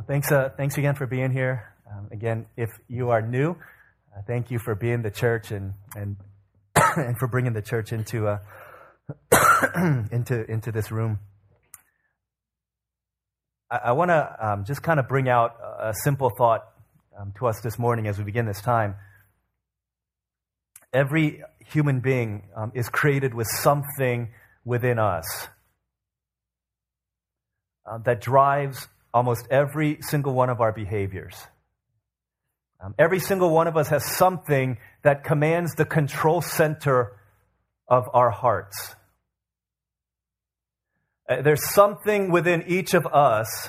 Well, thanks, uh, thanks again for being here. Um, again, if you are new, uh, thank you for being the church and and and for bringing the church into uh, into into this room. I, I want to um, just kind of bring out a simple thought um, to us this morning as we begin this time. Every human being um, is created with something within us uh, that drives almost every single one of our behaviors. Um, every single one of us has something that commands the control center of our hearts. Uh, there's something within each of us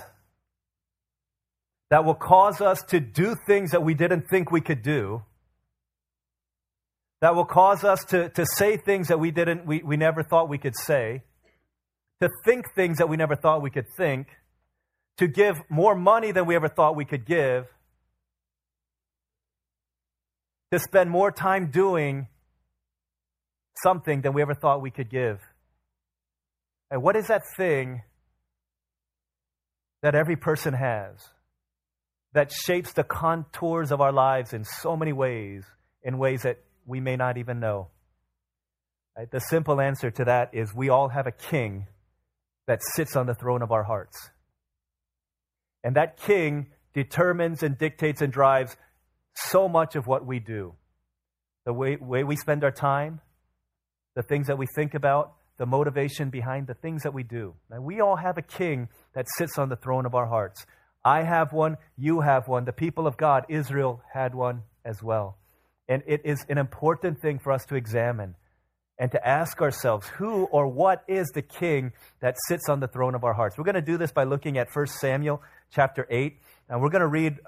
that will cause us to do things that we didn't think we could do, that will cause us to, to say things that we, didn't, we, we never thought we could say, to think things that we never thought we could think to give more money than we ever thought we could give, to spend more time doing something than we ever thought we could give. And what is that thing that every person has that shapes the contours of our lives in so many ways, in ways that we may not even know? The simple answer to that is we all have a king that sits on the throne of our hearts. And that king determines and dictates and drives so much of what we do. The way, way we spend our time, the things that we think about, the motivation behind the things that we do. Now, we all have a king that sits on the throne of our hearts. I have one, you have one, the people of God, Israel, had one as well. And it is an important thing for us to examine and to ask ourselves who or what is the king that sits on the throne of our hearts. We're going to do this by looking at 1 Samuel chapter 8. And we're going to read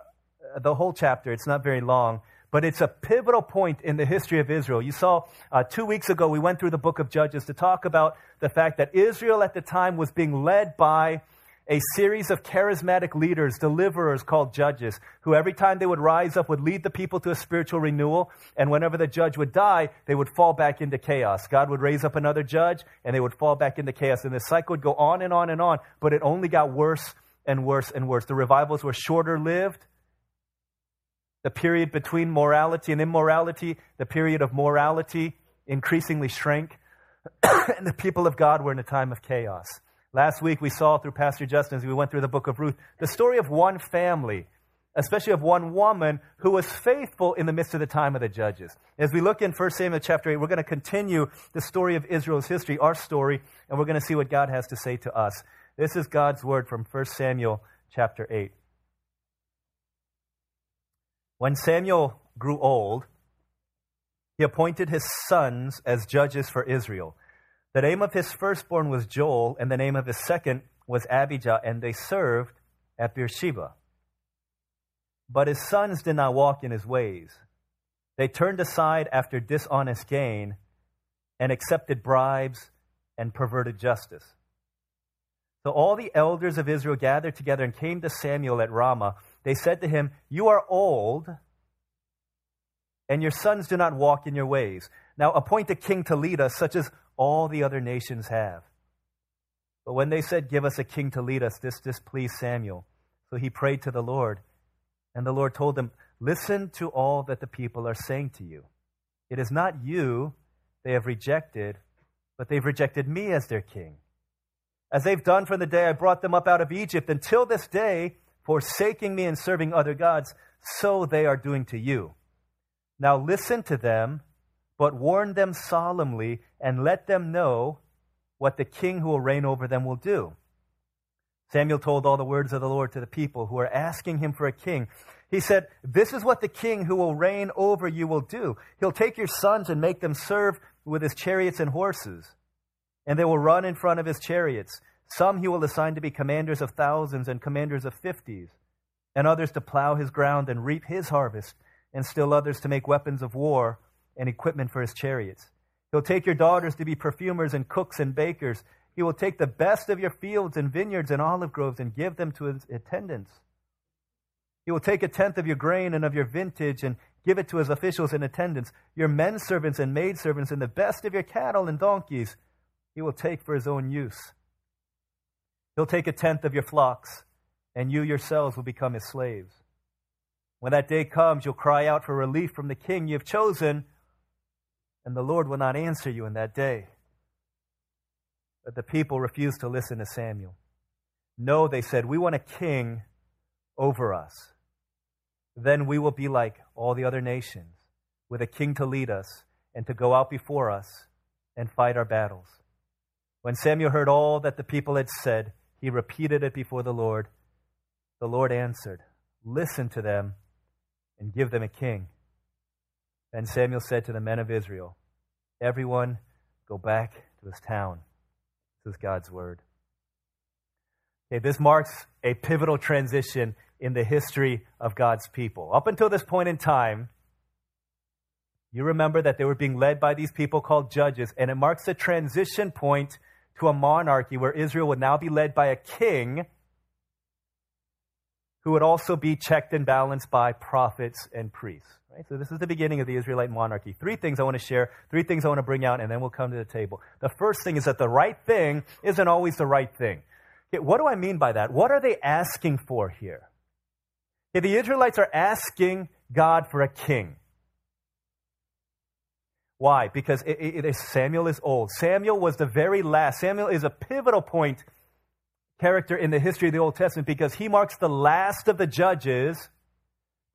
the whole chapter. It's not very long, but it's a pivotal point in the history of Israel. You saw uh, two weeks ago, we went through the book of Judges to talk about the fact that Israel at the time was being led by a series of charismatic leaders, deliverers called judges, who every time they would rise up would lead the people to a spiritual renewal. And whenever the judge would die, they would fall back into chaos. God would raise up another judge and they would fall back into chaos. And the cycle would go on and on and on, but it only got worse and worse and worse. The revivals were shorter lived. The period between morality and immorality, the period of morality increasingly shrank. and the people of God were in a time of chaos. Last week we saw through Pastor Justin as we went through the book of Ruth the story of one family, especially of one woman who was faithful in the midst of the time of the judges. As we look in 1 Samuel chapter 8, we're going to continue the story of Israel's history, our story, and we're going to see what God has to say to us. This is God's word from 1 Samuel chapter 8. When Samuel grew old, he appointed his sons as judges for Israel. The name of his firstborn was Joel, and the name of his second was Abijah, and they served at Beersheba. But his sons did not walk in his ways. They turned aside after dishonest gain and accepted bribes and perverted justice. So all the elders of Israel gathered together and came to Samuel at Ramah. They said to him, You are old, and your sons do not walk in your ways. Now appoint a king to lead us, such as all the other nations have. But when they said, Give us a king to lead us, this displeased Samuel. So he prayed to the Lord. And the Lord told him, Listen to all that the people are saying to you. It is not you they have rejected, but they've rejected me as their king as they've done from the day I brought them up out of Egypt until this day, forsaking me and serving other gods, so they are doing to you. Now listen to them, but warn them solemnly, and let them know what the king who will reign over them will do. Samuel told all the words of the Lord to the people who are asking him for a king. He said, This is what the king who will reign over you will do. He'll take your sons and make them serve with his chariots and horses and they will run in front of his chariots. Some he will assign to be commanders of thousands and commanders of fifties, and others to plow his ground and reap his harvest, and still others to make weapons of war and equipment for his chariots. He'll take your daughters to be perfumers and cooks and bakers. He will take the best of your fields and vineyards and olive groves and give them to his attendants. He will take a tenth of your grain and of your vintage and give it to his officials and attendants, your men servants and maid servants, and the best of your cattle and donkeys he will take for his own use. He'll take a tenth of your flocks and you yourselves will become his slaves. When that day comes, you'll cry out for relief from the king you have chosen, and the Lord will not answer you in that day. But the people refused to listen to Samuel. No, they said, we want a king over us. Then we will be like all the other nations, with a king to lead us and to go out before us and fight our battles. When Samuel heard all that the people had said, he repeated it before the Lord. The Lord answered, Listen to them and give them a king. Then Samuel said to the men of Israel, Everyone go back to his town. This is God's word. Okay, this marks a pivotal transition in the history of God's people. Up until this point in time, you remember that they were being led by these people called judges, and it marks a transition point to a monarchy where Israel would now be led by a king who would also be checked and balanced by prophets and priests. Right? So this is the beginning of the Israelite monarchy. Three things I want to share, three things I want to bring out, and then we'll come to the table. The first thing is that the right thing isn't always the right thing. Okay, what do I mean by that? What are they asking for here? Okay, the Israelites are asking God for a king. Why? Because it, Samuel is old. Samuel was the very last. Samuel is a pivotal point character in the history of the Old Testament because he marks the last of the judges.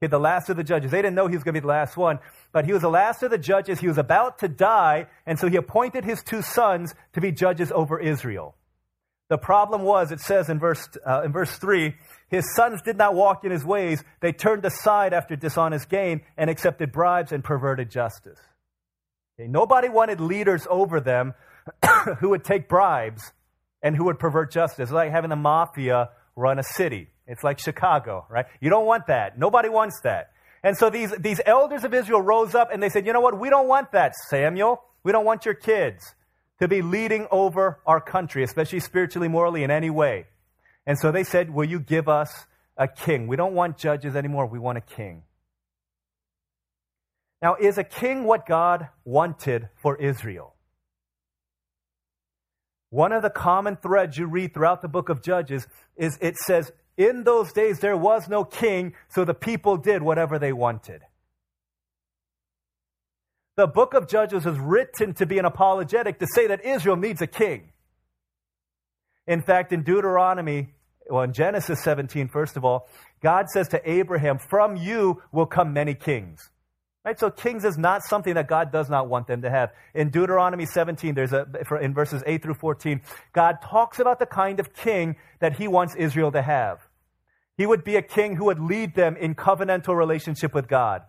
The last of the judges. They didn't know he was going to be the last one, but he was the last of the judges. He was about to die, and so he appointed his two sons to be judges over Israel. The problem was, it says in verse, uh, in verse 3, his sons did not walk in his ways. They turned aside after dishonest gain and accepted bribes and perverted justice. Okay, nobody wanted leaders over them who would take bribes and who would pervert justice. It's like having the mafia run a city. It's like Chicago, right? You don't want that. Nobody wants that. And so these, these elders of Israel rose up and they said, you know what? We don't want that, Samuel. We don't want your kids to be leading over our country, especially spiritually, morally, in any way. And so they said, will you give us a king? We don't want judges anymore. We want a king. Now, is a king what God wanted for Israel? One of the common threads you read throughout the book of Judges is it says, In those days there was no king, so the people did whatever they wanted. The book of Judges is written to be an apologetic to say that Israel needs a king. In fact, in Deuteronomy, well, in Genesis 17, first of all, God says to Abraham, From you will come many kings. Right? So kings is not something that God does not want them to have. In Deuteronomy 17, there's a, in verses 8 through 14, God talks about the kind of king that he wants Israel to have. He would be a king who would lead them in covenantal relationship with God.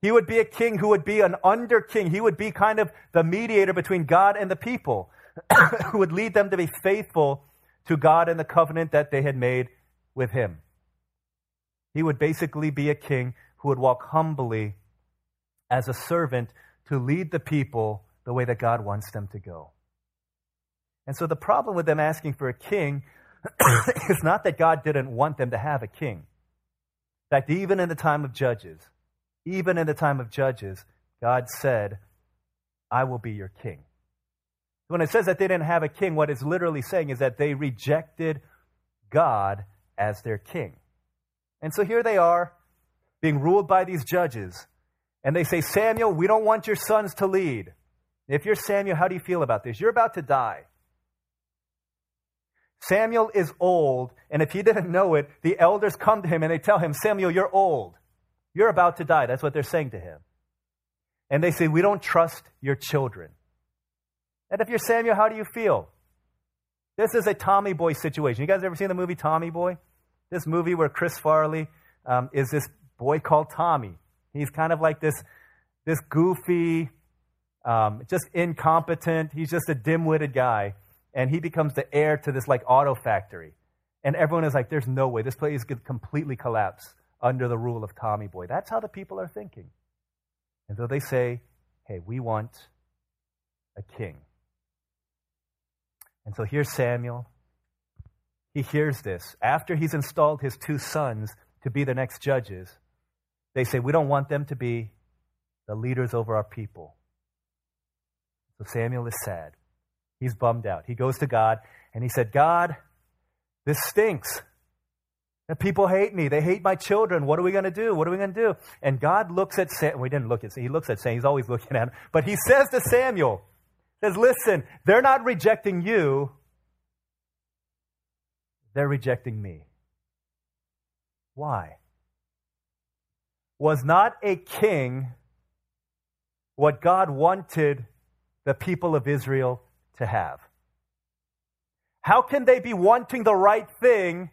He would be a king who would be an under king. He would be kind of the mediator between God and the people, who would lead them to be faithful to God and the covenant that they had made with him. He would basically be a king who would walk humbly as a servant to lead the people the way that God wants them to go. And so the problem with them asking for a king is not that God didn't want them to have a king. In fact, even in the time of Judges, even in the time of Judges, God said, I will be your king. When it says that they didn't have a king, what it's literally saying is that they rejected God as their king. And so here they are being ruled by these judges. And they say, Samuel, we don't want your sons to lead. If you're Samuel, how do you feel about this? You're about to die. Samuel is old, and if he didn't know it, the elders come to him and they tell him, Samuel, you're old. You're about to die. That's what they're saying to him. And they say, We don't trust your children. And if you're Samuel, how do you feel? This is a Tommy Boy situation. You guys ever seen the movie Tommy Boy? This movie where Chris Farley um, is this boy called Tommy. He's kind of like this, this goofy, um, just incompetent. He's just a dim-witted guy, and he becomes the heir to this like auto factory. And everyone is like, "There's no way this place could completely collapse under the rule of Tommy Boy." That's how the people are thinking, and so they say, "Hey, we want a king." And so here's Samuel. He hears this after he's installed his two sons to be the next judges. They say, We don't want them to be the leaders over our people. So Samuel is sad. He's bummed out. He goes to God and he said, God, this stinks. And people hate me. They hate my children. What are we going to do? What are we going to do? And God looks at Sam. We didn't look at Sam. He looks at Sam. He's always looking at him. But he says to Samuel, says, listen, they're not rejecting you. They're rejecting me. Why? Was not a king what God wanted the people of Israel to have? How can they be wanting the right thing,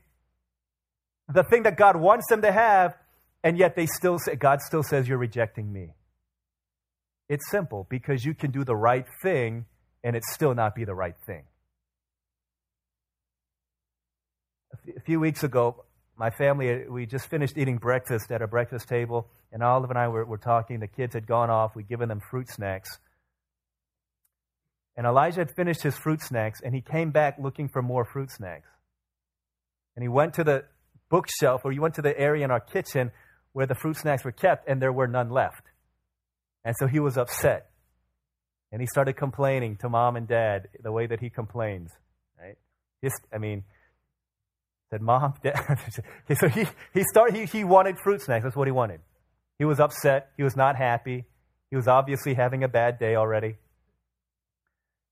the thing that God wants them to have, and yet they still say, God still says you're rejecting me? It's simple because you can do the right thing and it still not be the right thing. A few weeks ago, my family, uh, we just finished eating breakfast at a breakfast table, and Olive and I were, were talking. The kids had gone off. We'd given them fruit snacks. And Elijah had finished his fruit snacks, and he came back looking for more fruit snacks. And he went to the bookshelf, or he went to the area in our kitchen where the fruit snacks were kept, and there were none left. And so he was upset. And he started complaining to mom and dad the way that he complains. Right? Just, I mean, said, Mom, Dad. so he, he, started, he, he wanted fruit snacks. That's what he wanted. He was upset. He was not happy. He was obviously having a bad day already.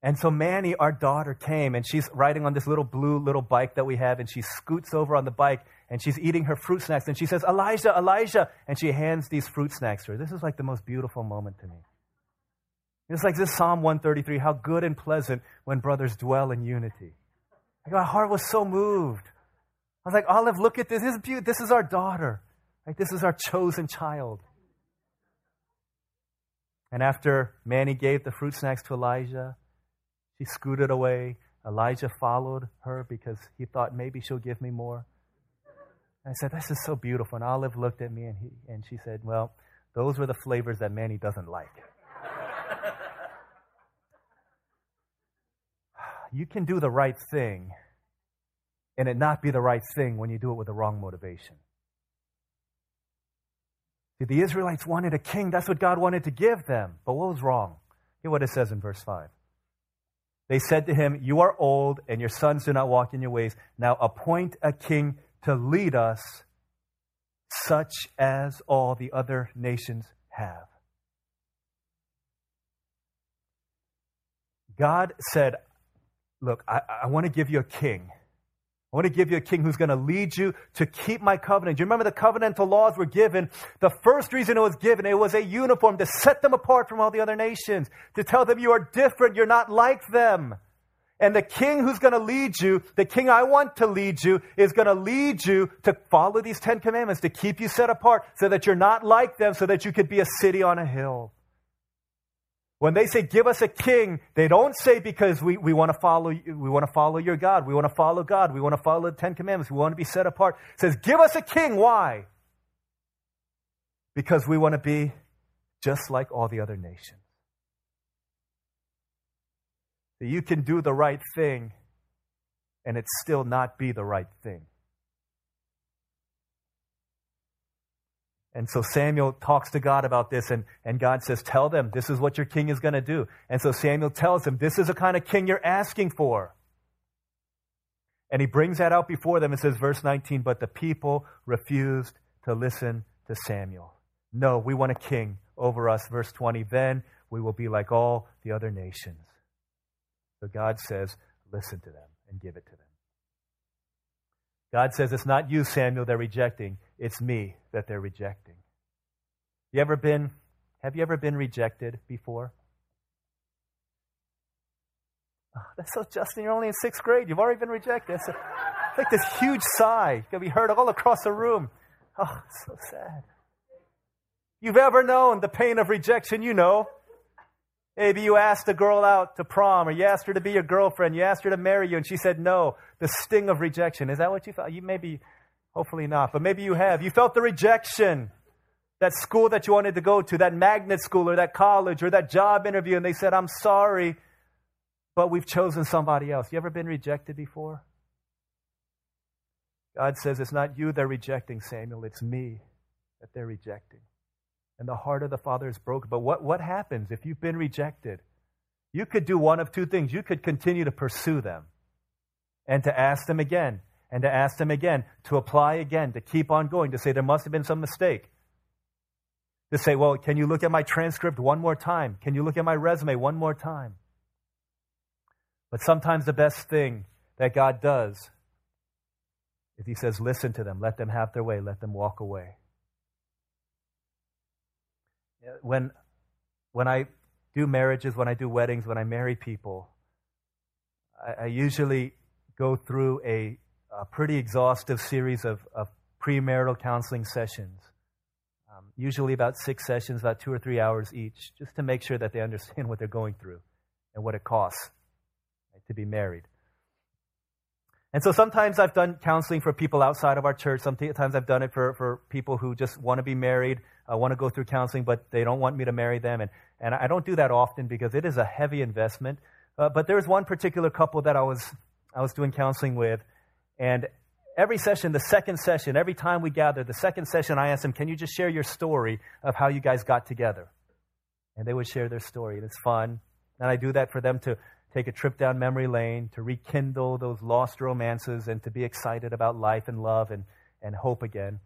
And so Manny, our daughter, came and she's riding on this little blue little bike that we have, and she scoots over on the bike and she's eating her fruit snacks. And she says, Elijah, Elijah. And she hands these fruit snacks to her. This is like the most beautiful moment to me. It's like this Psalm 133 how good and pleasant when brothers dwell in unity. My heart was so moved. I was like, Olive, look at this. This is, beautiful. this is our daughter. This is our chosen child. And after Manny gave the fruit snacks to Elijah, she scooted away. Elijah followed her because he thought maybe she'll give me more. And I said, This is so beautiful. And Olive looked at me and, he, and she said, Well, those were the flavors that Manny doesn't like. you can do the right thing and it not be the right thing when you do it with the wrong motivation. See, the Israelites wanted a king. That's what God wanted to give them. But what was wrong? Hear what it says in verse 5. They said to him, You are old, and your sons do not walk in your ways. Now appoint a king to lead us, such as all the other nations have. God said, Look, I, I want to give you a king. Want to give you a king who's going to lead you to keep my covenant. Do you remember the covenantal laws were given? The first reason it was given, it was a uniform to set them apart from all the other nations, to tell them you are different, you're not like them. And the king who's going to lead you, the king I want to lead you, is going to lead you to follow these Ten Commandments, to keep you set apart so that you're not like them, so that you could be a city on a hill. When they say, give us a king, they don't say because we, we want to follow we want to follow your God. We want to follow God. We want to follow the Ten Commandments. We want to be set apart. It says, give us a king. Why? Because we want to be just like all the other nations. That you can do the right thing and it still not be the right thing. And so Samuel talks to God about this, and, and God says, Tell them, this is what your king is going to do. And so Samuel tells him, This is the kind of king you're asking for. And he brings that out before them and says, verse 19, But the people refused to listen to Samuel. No, we want a king over us. Verse 20, Then we will be like all the other nations. So God says, Listen to them and give it to them. God says, It's not you, Samuel, they're rejecting. It's me that they're rejecting. You ever been, have you ever been rejected before? Oh, that's so, Justin, you're only in sixth grade. You've already been rejected. It's, like this huge sigh. It can be heard all across the room. Oh, it's so sad. You've ever known the pain of rejection, you know. Maybe you asked a girl out to prom, or you asked her to be your girlfriend, you asked her to marry you, and she said no. The sting of rejection. Is that what you felt? You maybe, hopefully not, but maybe you have. You felt the rejection. That school that you wanted to go to, that magnet school, or that college, or that job interview, and they said, I'm sorry, but we've chosen somebody else. You ever been rejected before? God says, It's not you they're rejecting, Samuel, it's me that they're rejecting and the heart of the Father is broken. But what, what happens if you've been rejected? You could do one of two things. You could continue to pursue them and to ask them again, and to ask them again, to apply again, to keep on going, to say there must have been some mistake. To say, well, can you look at my transcript one more time? Can you look at my resume one more time? But sometimes the best thing that God does is He says, listen to them, let them have their way, let them walk away. When, when I do marriages, when I do weddings, when I marry people, I, I usually go through a, a, pretty exhaustive series of, of premarital counseling sessions. Um, usually about six sessions, about two or three hours each, just to make sure that they understand what they're going through and what it costs right, to be married. And so sometimes I've done counseling for people outside of our church. Sometimes I've done it for, for people who just want to be married, uh, want to go through counseling, but they don't want me to marry them. And, and I don't do that often because it is a heavy investment. Uh, but there was one particular couple that I was, I was doing counseling with. And every session, the second session, every time we gather, the second session, I ask them, Can you just share your story of how you guys got together? And they would share their story. And it's fun. And I do that for them to take a trip down memory lane, to rekindle those lost romances, and to be excited about life and love and, and hope again.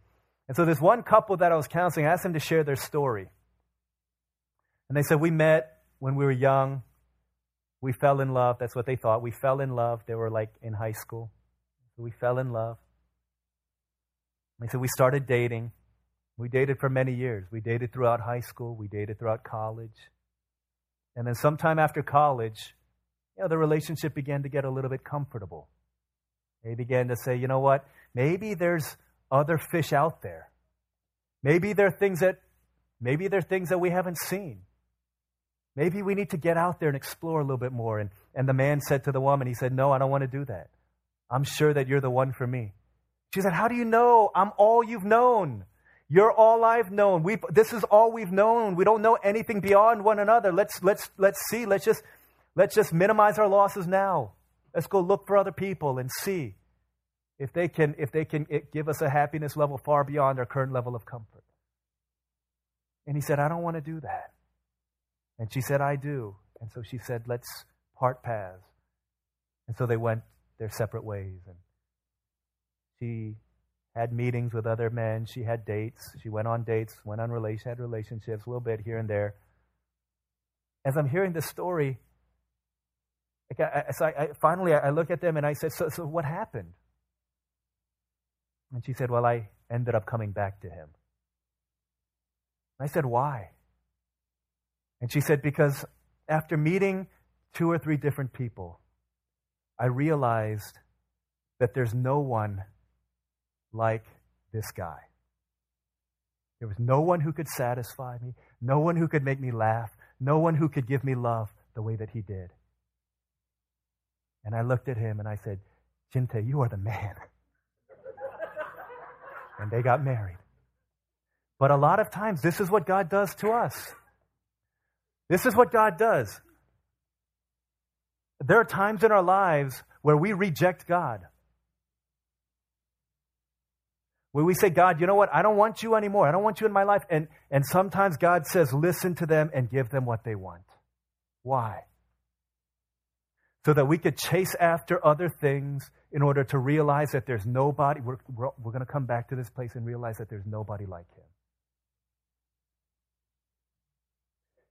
And so, this one couple that I was counseling, I asked them to share their story. And they said, We met when we were young. We fell in love. That's what they thought. We fell in love. They were like in high school. We fell in love. They said, We started dating. We dated for many years. We dated throughout high school. We dated throughout college. And then sometime after college, you know, the relationship began to get a little bit comfortable. They began to say, you know what? Maybe there's other fish out there. Maybe there are things that maybe there are things that we haven't seen. Maybe we need to get out there and explore a little bit more. And, and the man said to the woman, he said, No, I don't want to do that. I'm sure that you're the one for me. She said, How do you know? I'm all you've known. You're all I've known. we this is all we've known. We don't know anything beyond one another. Let's, let's, let's see. Let's just Let's just minimize our losses now. Let's go look for other people and see if they can, if they can eh, give us a happiness level far beyond our current level of comfort. And he said, I don't want to do that. And she said, I do. And so she said, let's part paths. And so they went their separate ways. And she had meetings with other men. She had dates. She went on dates, went on relations, had relationships, a little bit here and there. As I'm hearing this story, so I, I, finally, I look at them and I said, so, so what happened? And she said, Well, I ended up coming back to him. I said, Why? And she said, Because after meeting two or three different people, I realized that there's no one like this guy. There was no one who could satisfy me, no one who could make me laugh, no one who could give me love the way that he did. And I looked at him and I said, Jinte, you are the man. and they got married. But a lot of times, this is what God does to us. This is what God does. There are times in our lives where we reject God. Where we say, God, you know what? I don't want you anymore. I don't want you in my life. And, and sometimes God says, listen to them and give them what they want. Why? so that we could chase after other things in order to realize that there's nobody. We're, we're, we're going to come back to this place and realize that there's nobody like him.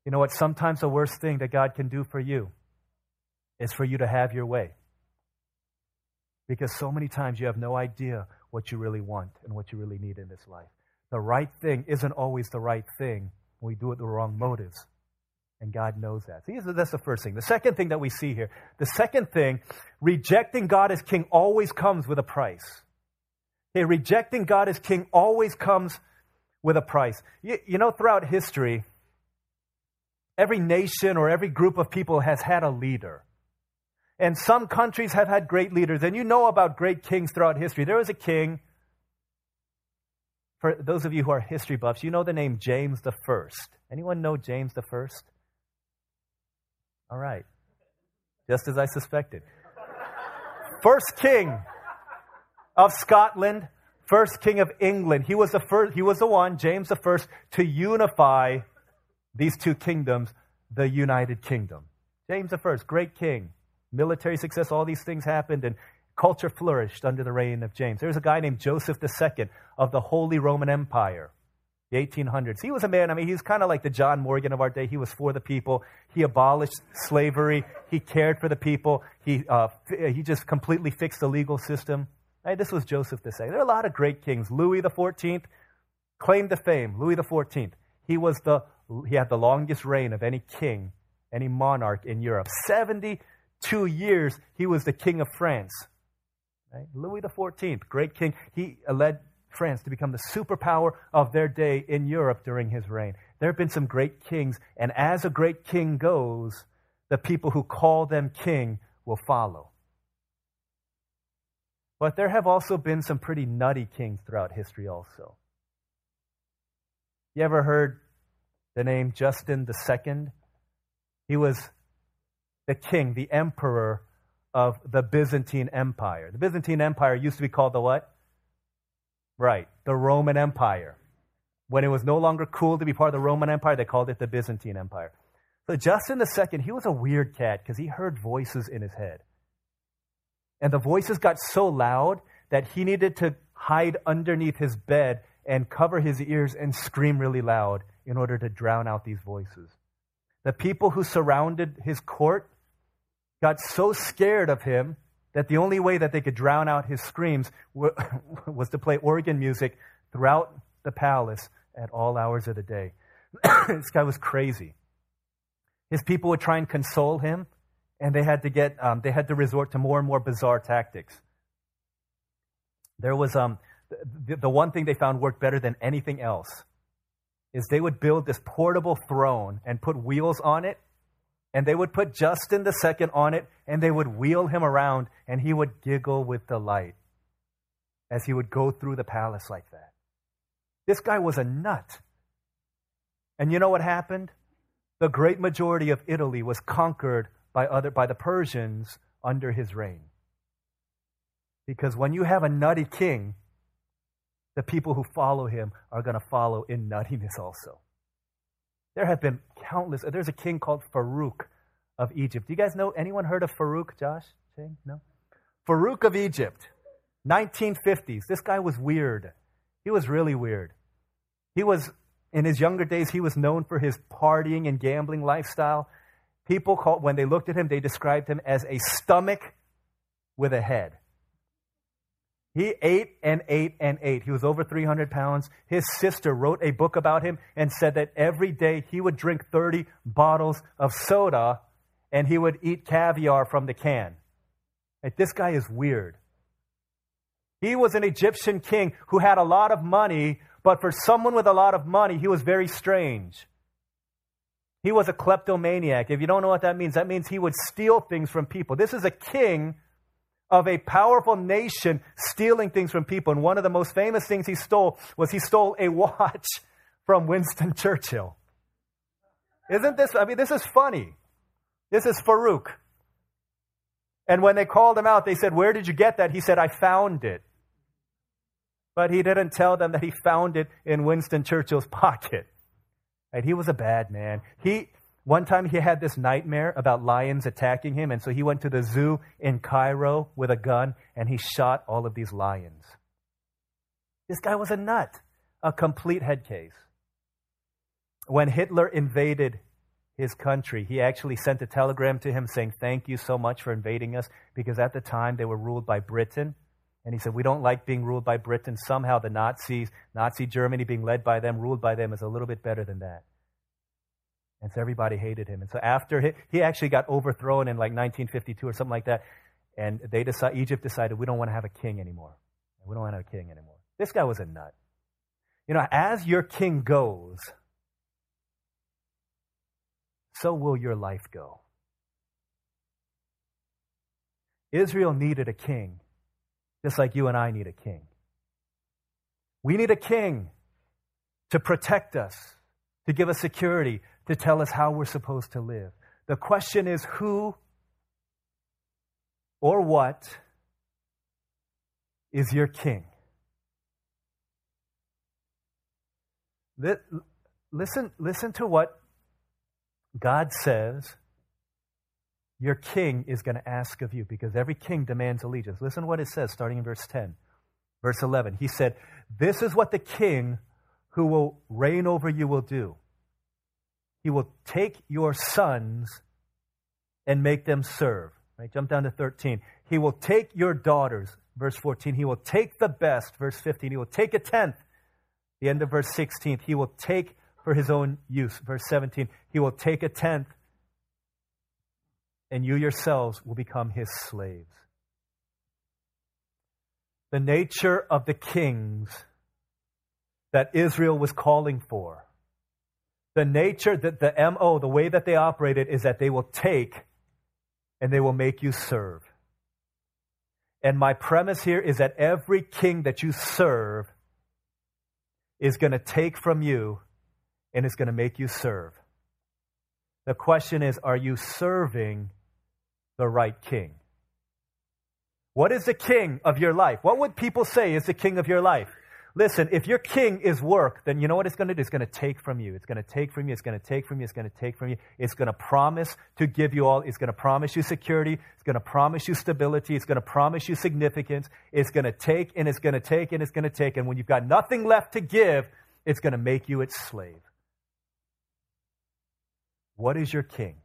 You know what? Sometimes the worst thing that God can do for you is for you to have your way. Because so many times you have no idea what you really want and what you really need in this life. The right thing isn't always the right thing when we do it the wrong motives. And God knows that. See, that's the first thing. The second thing that we see here, the second thing, rejecting God as king always comes with a price. Okay, rejecting God as king always comes with a price. You, you know, throughout history, every nation or every group of people has had a leader. And some countries have had great leaders. And you know about great kings throughout history. There was a king, for those of you who are history buffs, you know the name James the First. Anyone know James the First? All right. Just as I suspected. First king of Scotland, first king of England. He was the first, he was the one, James the first, to unify these two kingdoms, the United Kingdom. James the first, great king, military success, all these things happened, and culture flourished under the reign of James. There was a guy named Joseph II of the Holy Roman Empire, the 1800s. He was a man, I mean, he's kind of like the John Morgan of our day. He was for the people. He abolished slavery. He cared for the people. He, uh, he just completely fixed the legal system. Hey, this was Joseph II. There are a lot of great kings. Louis XIV claimed to fame. Louis XIV. He was the he had the longest reign of any king, any monarch in Europe. 72 years he was the king of France. Right? Louis XIV, great king. He led France to become the superpower of their day in Europe during his reign. There have been some great kings, and as a great king goes, the people who call them king will follow. But there have also been some pretty nutty kings throughout history, also. You ever heard the name Justin II? He was the king, the emperor of the Byzantine Empire. The Byzantine Empire used to be called the what? Right, the Roman Empire. When it was no longer cool to be part of the Roman Empire, they called it the Byzantine Empire. So Justin II, he was a weird cat because he heard voices in his head. And the voices got so loud that he needed to hide underneath his bed and cover his ears and scream really loud in order to drown out these voices. The people who surrounded his court got so scared of him that the only way that they could drown out his screams was to play organ music throughout the palace at all hours of the day. this guy was crazy. His people would try and console him, and they had to get um, they had to resort to more and more bizarre tactics. There was um, the, the one thing they found worked better than anything else is they would build this portable throne and put wheels on it and they would put Justin second on it, and they would wheel him around, and he would giggle with delight as he would go through the palace like that. This guy was a nut. And you know what happened? The great majority of Italy was conquered by, other, by the Persians under his reign. Because when you have a nutty king, the people who follow him are going to follow in nuttiness also. There have been countless. There's a king called Farouk of Egypt. Do you guys know anyone heard of Farouk, Josh? Shane? No? Farouk of Egypt, 1950s. This guy was weird. He was really weird. He was, in his younger days, he was known for his partying and gambling lifestyle. People called, when they looked at him, they described him as a stomach with a head. He ate and ate and ate. He was over 300 pounds. His sister wrote a book about him and said that every day he would drink 30 bottles of soda and he would eat caviar from the can. Like, this guy is weird. He was an Egyptian king who had a lot of money, but for someone with a lot of money, he was very strange. He was a kleptomaniac. If you don't know what that means, that means he would steal things from people. This is a king of a powerful nation stealing things from people. And one of the most famous things he stole was he stole a watch from Winston Churchill. Isn't this, I mean, this is funny. This is Farouk. And when they called him out, they said, Where did you get that? He said, I found it. But he didn't tell them that he found it in Winston Churchill's pocket. And he was a bad man. He, one time he had this nightmare about lions attacking him, and so he went to the zoo in Cairo with a gun and he shot all of these lions. This guy was a nut, a complete head case. When Hitler invaded his country, he actually sent a telegram to him saying, Thank you so much for invading us, because at the time they were ruled by Britain. And he said, We don't like being ruled by Britain. Somehow the Nazis, Nazi Germany being led by them, ruled by them, is a little bit better than that. And so everybody hated him. And so after he, he actually got overthrown in like 1952 or something like that, and they decide, Egypt decided we don't want to have a king anymore. We don't want to have a king anymore. This guy was a nut. You know, as your king goes, so will your life go. Israel needed a king, just like you and I need a king. We need a king to protect us, to give us security, to tell us how we're supposed to live. The question is who or what is your king? Listen, listen to what God says your king is going to ask of you because every king demands allegiance. Listen to what it says starting in verse 10. Verse 11. He said, This is what the king who will reign over you will do. He will take your sons and make them serve. Right? Jump down to 13. He will take your daughters. Verse 14. He will take the best. Verse 15. He will take a tenth. The end of verse 16. He will take for his own use. Verse 17. He will take a tenth and you yourselves will become his slaves. The nature of the kings that Israel was calling for, the nature that the MO, the way that they operated, is that they will take and they will make you serve. And my premise here is that every king that you serve is going to take from you and is going to make you serve. The question is are you serving the right king. What is the king of your life? What would people say is the king of your life? Listen, if your king is work, then you know what it's going to do? It's going to take from you. It's going to take from you. It's going to take from you. It's going to take from you. It's going to promise to give you all. It's going to promise you security. It's going to promise you stability. It's going to promise you significance. It's going to take and it's going to take and it's going to take. And when you've got nothing left to give, it's going to make you its slave. What is your king?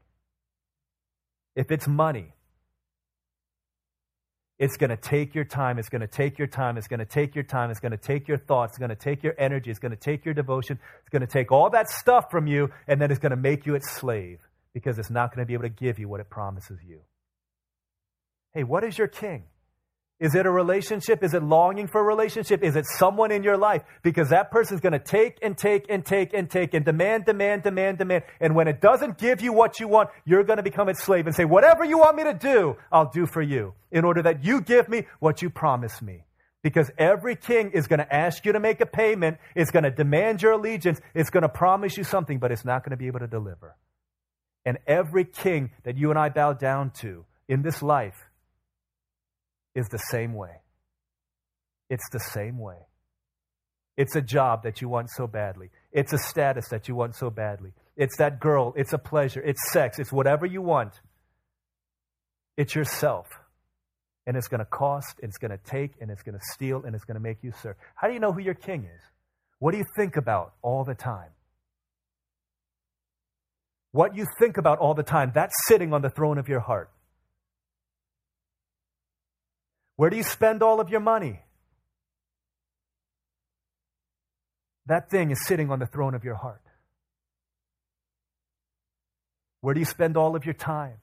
If it's money, it's going to take your time. It's going to take your time. It's going to take your time. It's going to take your thoughts. It's going to take your energy. It's going to take your devotion. It's going to take all that stuff from you, and then it's going to make you its slave because it's not going to be able to give you what it promises you. Hey, what is your king? Is it a relationship? Is it longing for a relationship? Is it someone in your life? Because that person's going to take and take and take and take and demand, demand, demand, demand. And when it doesn't give you what you want, you're going to become its slave and say, whatever you want me to do, I'll do for you in order that you give me what you promise me. Because every king is going to ask you to make a payment. It's going to demand your allegiance. It's going to promise you something, but it's not going to be able to deliver. And every king that you and I bow down to in this life is the same way. It's the same way. It's a job that you want so badly. It's a status that you want so badly. It's that girl. It's a pleasure. It's sex. It's whatever you want. It's yourself. And it's going to cost, and it's going to take, and it's going to steal, and it's going to make you serve. How do you know who your king is? What do you think about all the time? What you think about all the time, that's sitting on the throne of your heart. Where do you spend all of your money? That thing is sitting on the throne of your heart. Where do you spend all of your time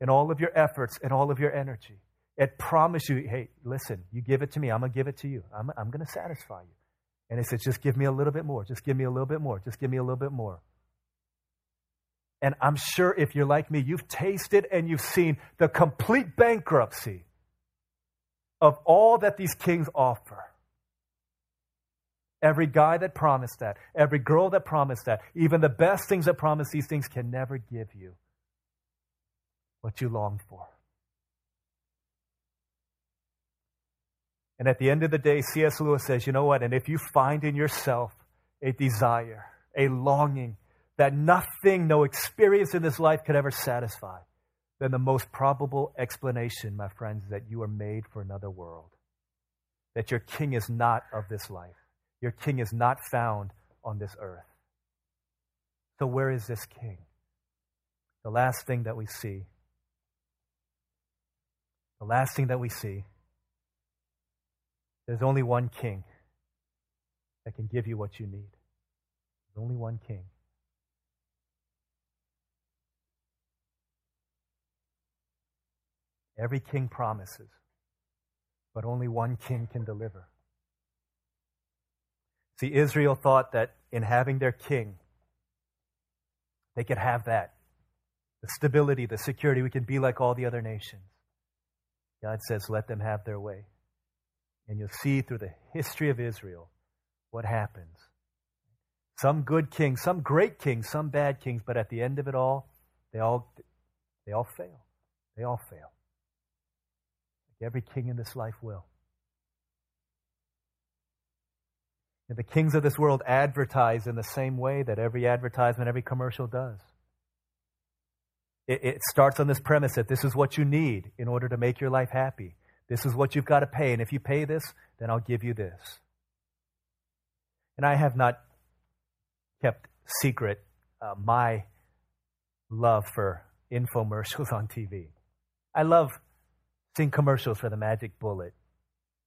and all of your efforts and all of your energy? It promises you, hey, listen, you give it to me, I'm going to give it to you. I'm, I'm going to satisfy you. And it says, just give me a little bit more. Just give me a little bit more. Just give me a little bit more. And I'm sure if you're like me, you've tasted and you've seen the complete bankruptcy of all that these kings offer. Every guy that promised that, every girl that promised that, even the best things that promise these things can never give you what you long for. And at the end of the day, C.S. Lewis says, you know what? And if you find in yourself a desire, a longing that nothing, no experience in this life could ever satisfy, then the most probable explanation, my friends, is that you are made for another world. That your king is not of this life. Your king is not found on this earth. So, where is this king? The last thing that we see, the last thing that we see, there's only one king that can give you what you need. There's only one king. Every king promises, but only one king can deliver. See, Israel thought that in having their king, they could have that the stability, the security. We can be like all the other nations. God says, let them have their way. And you'll see through the history of Israel what happens. Some good kings, some great kings, some bad kings, but at the end of it all, they all, they all fail. They all fail. Every king in this life will. And the kings of this world advertise in the same way that every advertisement, every commercial does. it, it starts on this premise that this is what you need in order to make your life happy. This is what you've got to pay. And if you pay this, then I'll give you this. And I have not kept secret uh, my love for infomercials on TV. I love seeing commercials for the Magic Bullet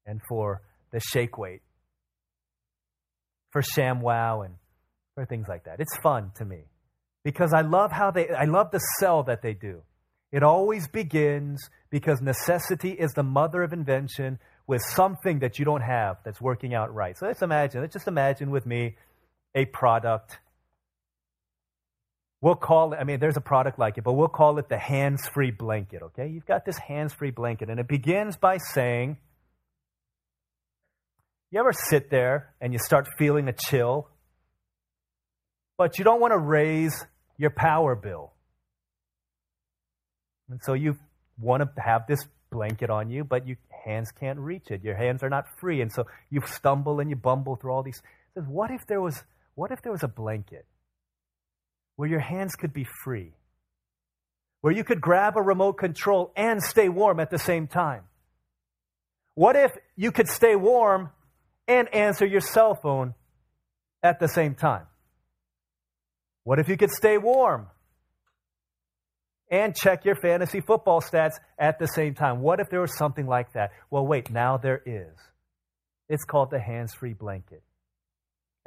and for the Shake Weight, for ShamWow, and for things like that. It's fun to me because I love how they, I love the sell that they do. It always begins because necessity is the mother of invention with something that you don't have that's working out right. So let's imagine, let's just imagine with me a product. We'll call it, I mean, there's a product like it, but we'll call it the hands free blanket, okay? You've got this hands free blanket, and it begins by saying, You ever sit there and you start feeling a chill, but you don't want to raise your power bill? And so you want to have this blanket on you, but your hands can't reach it. Your hands are not free. And so you stumble and you bumble through all these. What if there was what if there was a blanket where your hands could be free? Where you could grab a remote control and stay warm at the same time? What if you could stay warm and answer your cell phone at the same time? What if you could stay warm and check your fantasy football stats at the same time. What if there was something like that? Well, wait, now there is. It's called the hands free blanket.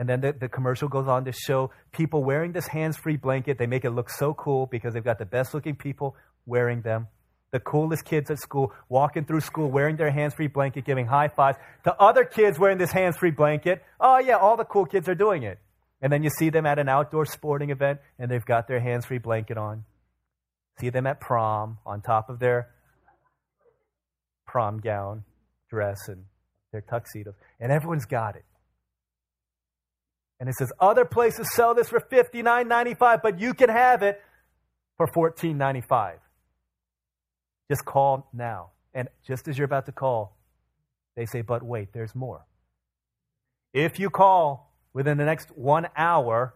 And then the, the, commercial goes on to show people wearing this hands free blanket. They make it look so cool because they've got the best looking people wearing them. The coolest kids at school walking through school wearing their hands free blanket, giving high fives to other kids wearing this hands free blanket. Oh, yeah, all the cool kids are doing it. And then you see them at an outdoor sporting event and they've got their hands free blanket on. See them at prom on top of their prom gown, dress, and their tuxedos. And everyone's got it. And it says, other places sell this for $59.95, but you can have it for $14.95. Just call now. And just as you're about to call, they say, but wait, there's more. If you call within the next one hour,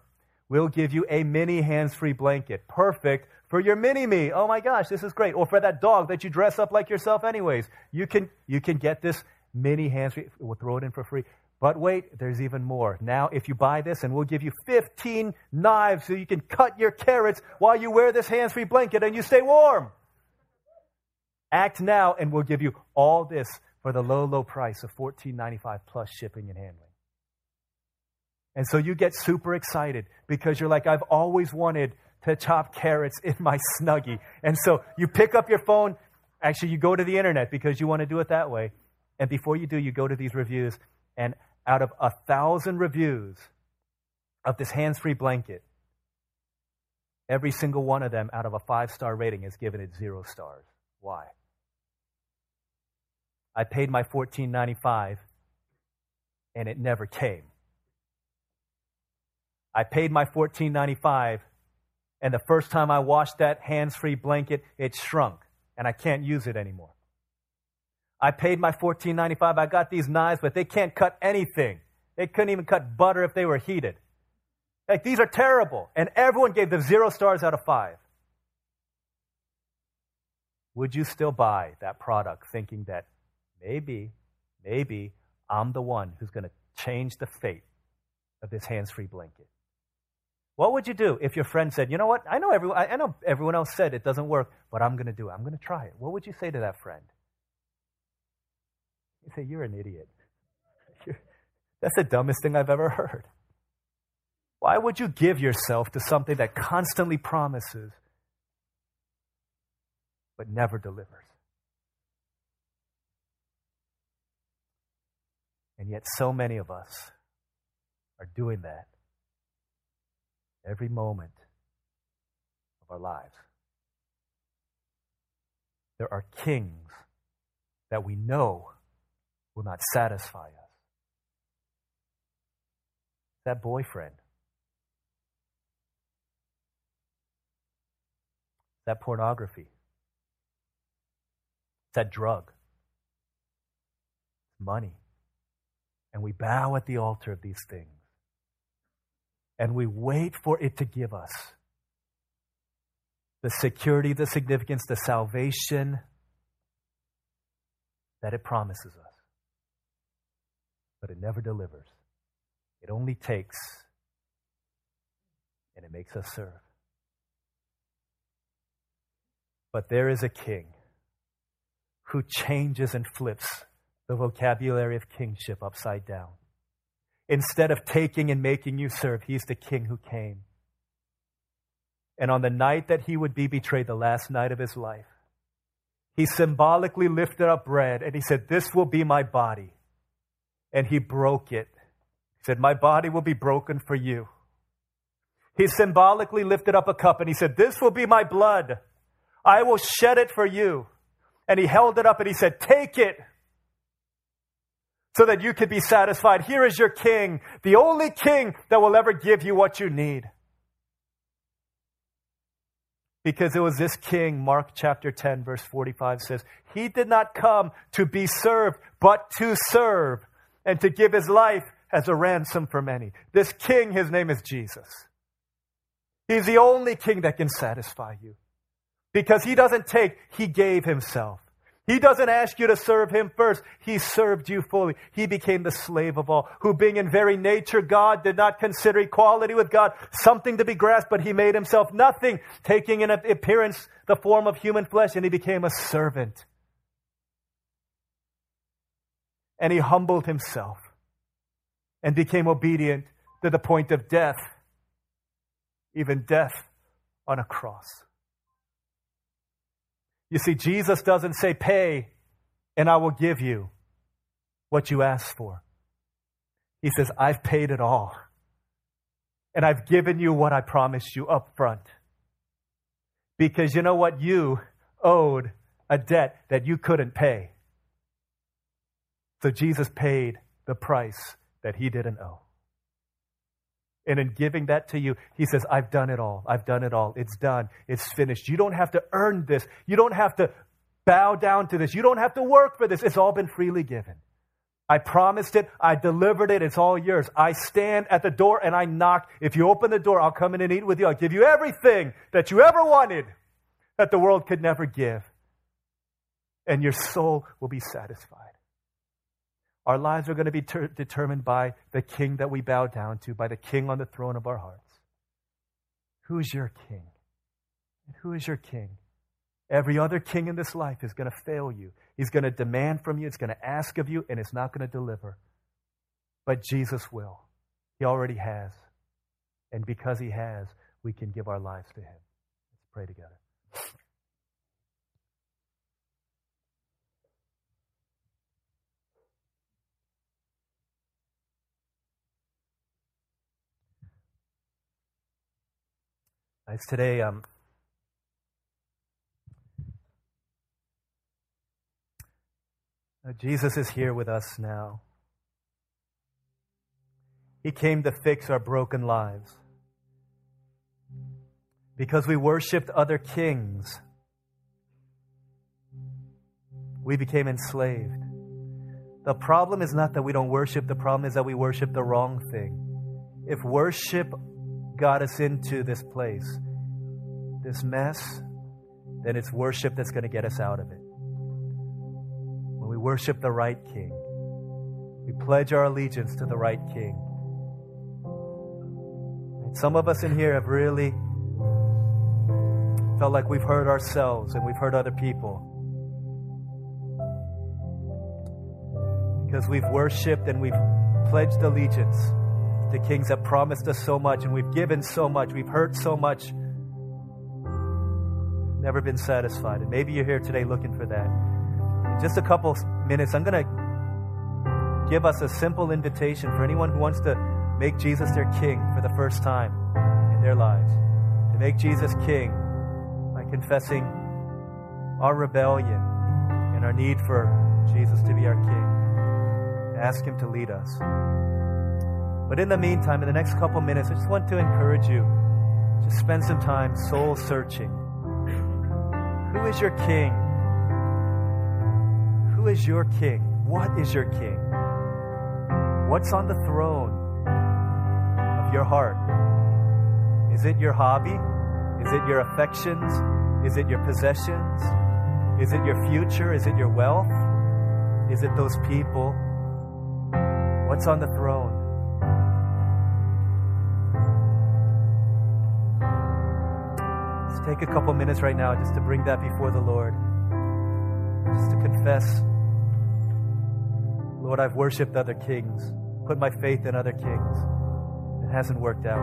we'll give you a mini hands free blanket. Perfect for your mini me. Oh my gosh, this is great. Or for that dog that you dress up like yourself anyways. You can, you can get this mini hands free. We'll throw it in for free. But wait, there's even more. Now, if you buy this, and we'll give you 15 knives so you can cut your carrots while you wear this hands free blanket and you stay warm. Act now, and we'll give you all this for the low, low price of $14.95 plus shipping and handling. And so you get super excited because you're like, I've always wanted to chop carrots in my snuggie. And so you pick up your phone. Actually, you go to the internet because you want to do it that way. And before you do, you go to these reviews. And out of a thousand reviews of this hands free blanket, every single one of them out of a five star rating has given it zero stars. Why? I paid my $14.95 and it never came. I paid my $14.95 and the first time I washed that hands free blanket, it shrunk and I can't use it anymore. I paid my $14.95. I got these knives, but they can't cut anything. They couldn't even cut butter if they were heated. Like, these are terrible. And everyone gave them zero stars out of five. Would you still buy that product thinking that maybe, maybe I'm the one who's going to change the fate of this hands free blanket? What would you do if your friend said, "You know what? I know everyone. I know everyone else said it doesn't work, but I'm going to do it. I'm going to try it." What would you say to that friend? You say, "You're an idiot. That's the dumbest thing I've ever heard." Why would you give yourself to something that constantly promises but never delivers? And yet, so many of us are doing that every moment of our lives. There are kings that we know will not satisfy us. That boyfriend, that pornography, that drug, money. And we bow at the altar of these things and we wait for it to give us the security, the significance, the salvation that it promises us. But it never delivers. It only takes and it makes us serve. But there is a king who changes and flips the vocabulary of kingship upside down. Instead of taking and making you serve, he's the king who came. And on the night that he would be betrayed, the last night of his life, he symbolically lifted up bread and he said, This will be my body. And he broke it. He said, My body will be broken for you. He symbolically lifted up a cup and he said, This will be my blood. I will shed it for you. And he held it up and he said, Take it so that you could be satisfied. Here is your king, the only king that will ever give you what you need. Because it was this king, Mark chapter 10, verse 45 says, He did not come to be served, but to serve and to give his life as a ransom for many. This king, his name is Jesus. He's the only king that can satisfy you. Because he doesn't take, he gave himself. He doesn't ask you to serve him first. He served you fully. He became the slave of all, who being in very nature God did not consider equality with God something to be grasped, but he made himself nothing, taking in appearance the form of human flesh, and he became a servant. And he humbled himself and became obedient to the point of death, even death on a cross. You see, Jesus doesn't say, Pay and I will give you what you ask for. He says, I've paid it all. And I've given you what I promised you up front. Because you know what? You owed a debt that you couldn't pay. So Jesus paid the price that he didn't owe. And in giving that to you, he says, I've done it all. I've done it all. It's done. It's finished. You don't have to earn this. You don't have to bow down to this. You don't have to work for this. It's all been freely given. I promised it. I delivered it. It's all yours. I stand at the door and I knock. If you open the door, I'll come in and eat with you. I'll give you everything that you ever wanted that the world could never give. And your soul will be satisfied. Our lives are going to be ter- determined by the king that we bow down to, by the king on the throne of our hearts. Who is your king? And who is your king? Every other king in this life is going to fail you. He's going to demand from you, it's going to ask of you, and it's not going to deliver. But Jesus will. He already has. And because he has, we can give our lives to him. Let's pray together. As today, um, uh, Jesus is here with us now. He came to fix our broken lives. Because we worshiped other kings, we became enslaved. The problem is not that we don't worship, the problem is that we worship the wrong thing. If worship got us into this place, this mess, then it's worship that's going to get us out of it. When we worship the right King, we pledge our allegiance to the right King. Some of us in here have really felt like we've hurt ourselves and we've hurt other people. Because we've worshiped and we've pledged allegiance to kings that promised us so much, and we've given so much, we've hurt so much, never been satisfied. And maybe you're here today looking for that. In just a couple minutes, I'm going to give us a simple invitation for anyone who wants to make Jesus their king for the first time in their lives. To make Jesus king by confessing our rebellion and our need for Jesus to be our king. Ask Him to lead us. But in the meantime, in the next couple minutes, I just want to encourage you to spend some time soul searching. Who is your king? Who is your king? What is your king? What's on the throne of your heart? Is it your hobby? Is it your affections? Is it your possessions? Is it your future? Is it your wealth? Is it those people? What's on the throne? Take a couple minutes right now just to bring that before the Lord. Just to confess, Lord, I've worshiped other kings, put my faith in other kings. It hasn't worked out.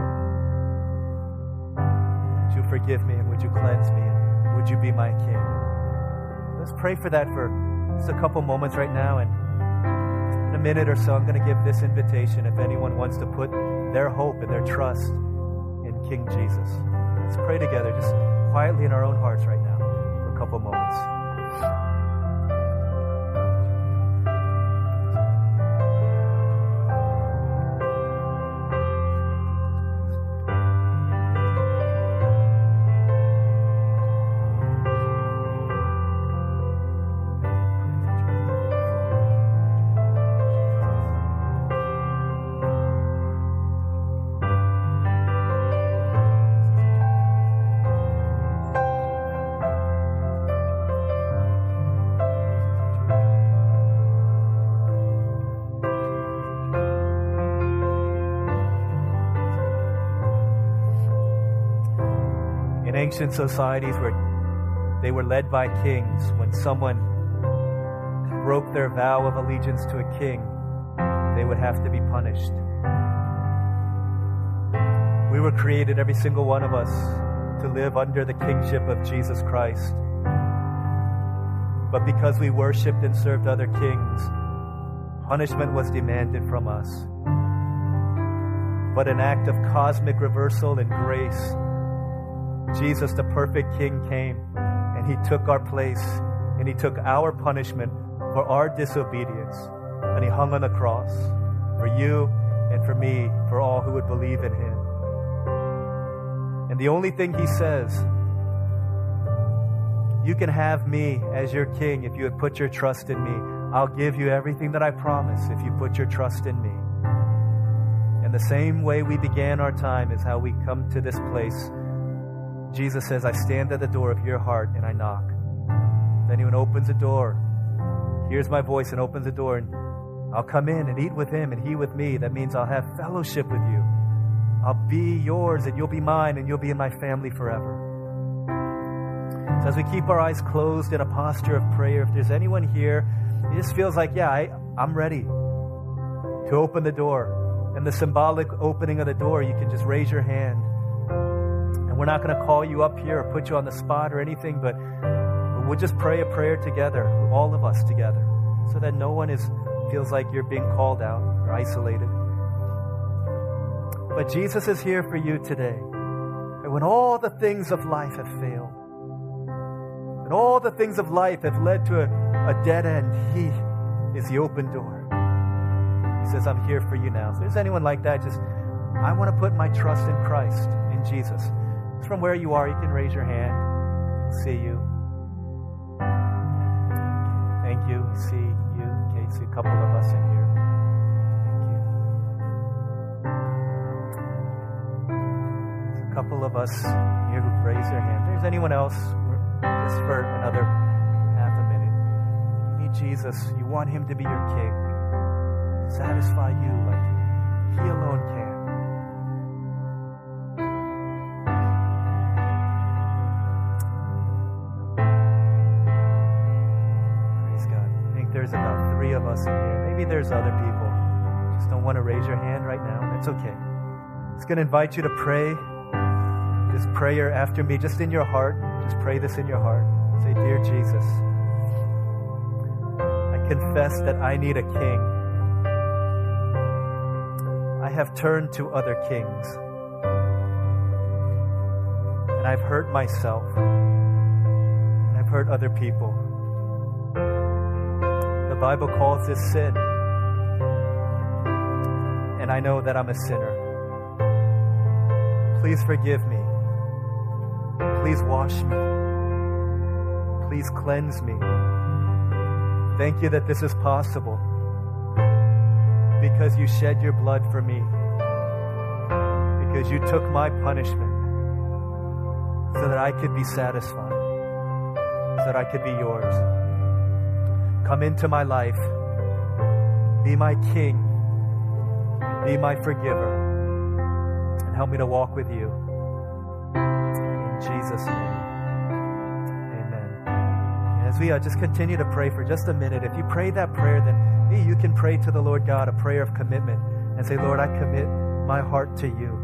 Would you forgive me and would you cleanse me and would you be my king? Let's pray for that for just a couple moments right now. And in a minute or so, I'm going to give this invitation if anyone wants to put their hope and their trust in King Jesus. Let's pray together, just quietly in our own hearts right now for a couple moments. Ancient societies where they were led by kings, when someone broke their vow of allegiance to a king, they would have to be punished. We were created, every single one of us, to live under the kingship of Jesus Christ. But because we worshiped and served other kings, punishment was demanded from us. But an act of cosmic reversal and grace, Jesus, the perfect King, came and he took our place and he took our punishment for our disobedience and he hung on the cross for you and for me, for all who would believe in him. And the only thing he says, you can have me as your king if you would put your trust in me. I'll give you everything that I promise if you put your trust in me. And the same way we began our time is how we come to this place. Jesus says, I stand at the door of your heart and I knock. If anyone opens a door, hears my voice and opens the door, and I'll come in and eat with him and he with me. That means I'll have fellowship with you. I'll be yours and you'll be mine and you'll be in my family forever. So as we keep our eyes closed in a posture of prayer, if there's anyone here, it just feels like, yeah, I, I'm ready to open the door. And the symbolic opening of the door, you can just raise your hand. And we're not going to call you up here or put you on the spot or anything, but we'll just pray a prayer together, all of us together, so that no one is feels like you're being called out or isolated. But Jesus is here for you today. And when all the things of life have failed, and all the things of life have led to a, a dead end, He is the open door. He says, I'm here for you now. If there's anyone like that, just, I want to put my trust in Christ, in Jesus. From where you are, you can raise your hand. See you. Thank you. See you. See a couple of us in here. Thank you. A couple of us here who raise their hand. There's anyone else, just for another half a minute. You need Jesus. You want him to be your king. Satisfy you like he alone can. Three of us in here. Maybe there's other people. Just don't want to raise your hand right now. That's okay. It's going to invite you to pray this prayer after me, just in your heart. Just pray this in your heart. Say, Dear Jesus, I confess that I need a king. I have turned to other kings. And I've hurt myself. And I've hurt other people. Bible calls this sin. And I know that I'm a sinner. Please forgive me. Please wash me. Please cleanse me. Thank you that this is possible because you shed your blood for me, because you took my punishment so that I could be satisfied. so that I could be yours. Come into my life. Be my king. Be my forgiver. And help me to walk with you. In Jesus' name. Amen. As we uh, just continue to pray for just a minute, if you pray that prayer, then you can pray to the Lord God a prayer of commitment and say, Lord, I commit my heart to you.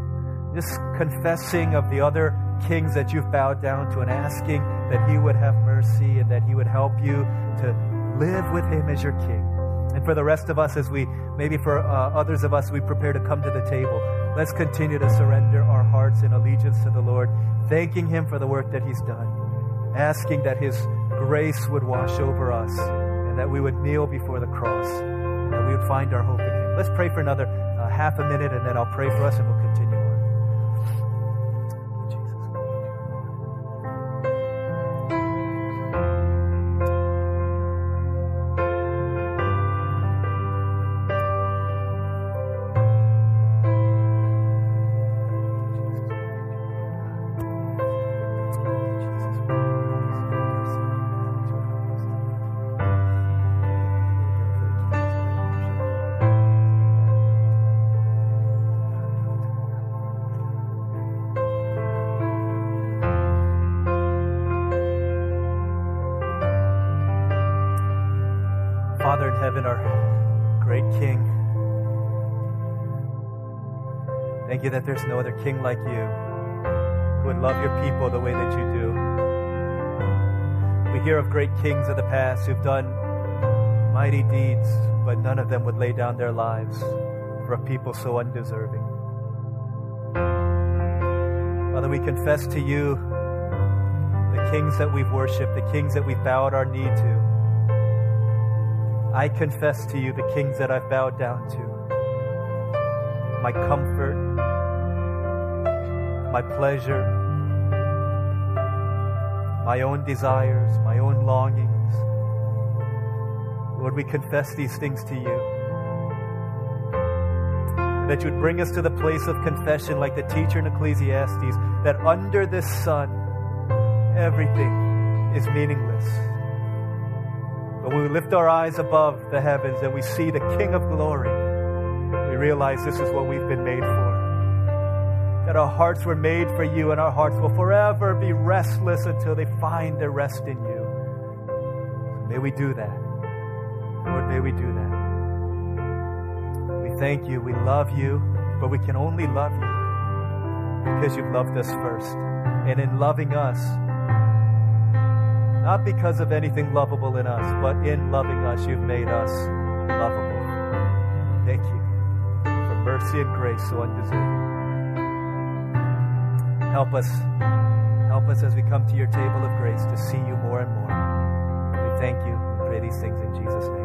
Just confessing of the other kings that you've bowed down to and asking that He would have mercy and that He would help you to live with Him as your King. And for the rest of us, as we, maybe for uh, others of us, we prepare to come to the table, let's continue to surrender our hearts in allegiance to the Lord, thanking Him for the work that He's done, asking that His grace would wash over us and that we would kneel before the cross and that we would find our hope in Him. Let's pray for another uh, half a minute and then I'll pray for us and we'll continue. Thank you that there's no other King like you who would love your people the way that you do. We hear of great kings of the past who've done mighty deeds, but none of them would lay down their lives for a people so undeserving. Father, we confess to you the kings that we've worshiped, the kings that we've bowed our knee to. I confess to you the kings that I've bowed down to my comfort, my pleasure, my own desires, my own longings. Lord, we confess these things to you. That you'd bring us to the place of confession, like the teacher in Ecclesiastes, that under this sun, everything is meaningless but when we lift our eyes above the heavens and we see the King of glory, we realize this is what we've been made for. That our hearts were made for you and our hearts will forever be restless until they find their rest in you. May we do that. Lord, may we do that. We thank you. We love you, but we can only love you because you've loved us first. And in loving us, not because of anything lovable in us, but in loving us, you've made us lovable. Thank you for mercy and grace so undeserving. Help us, help us as we come to your table of grace to see you more and more. We thank you. We pray these things in Jesus' name.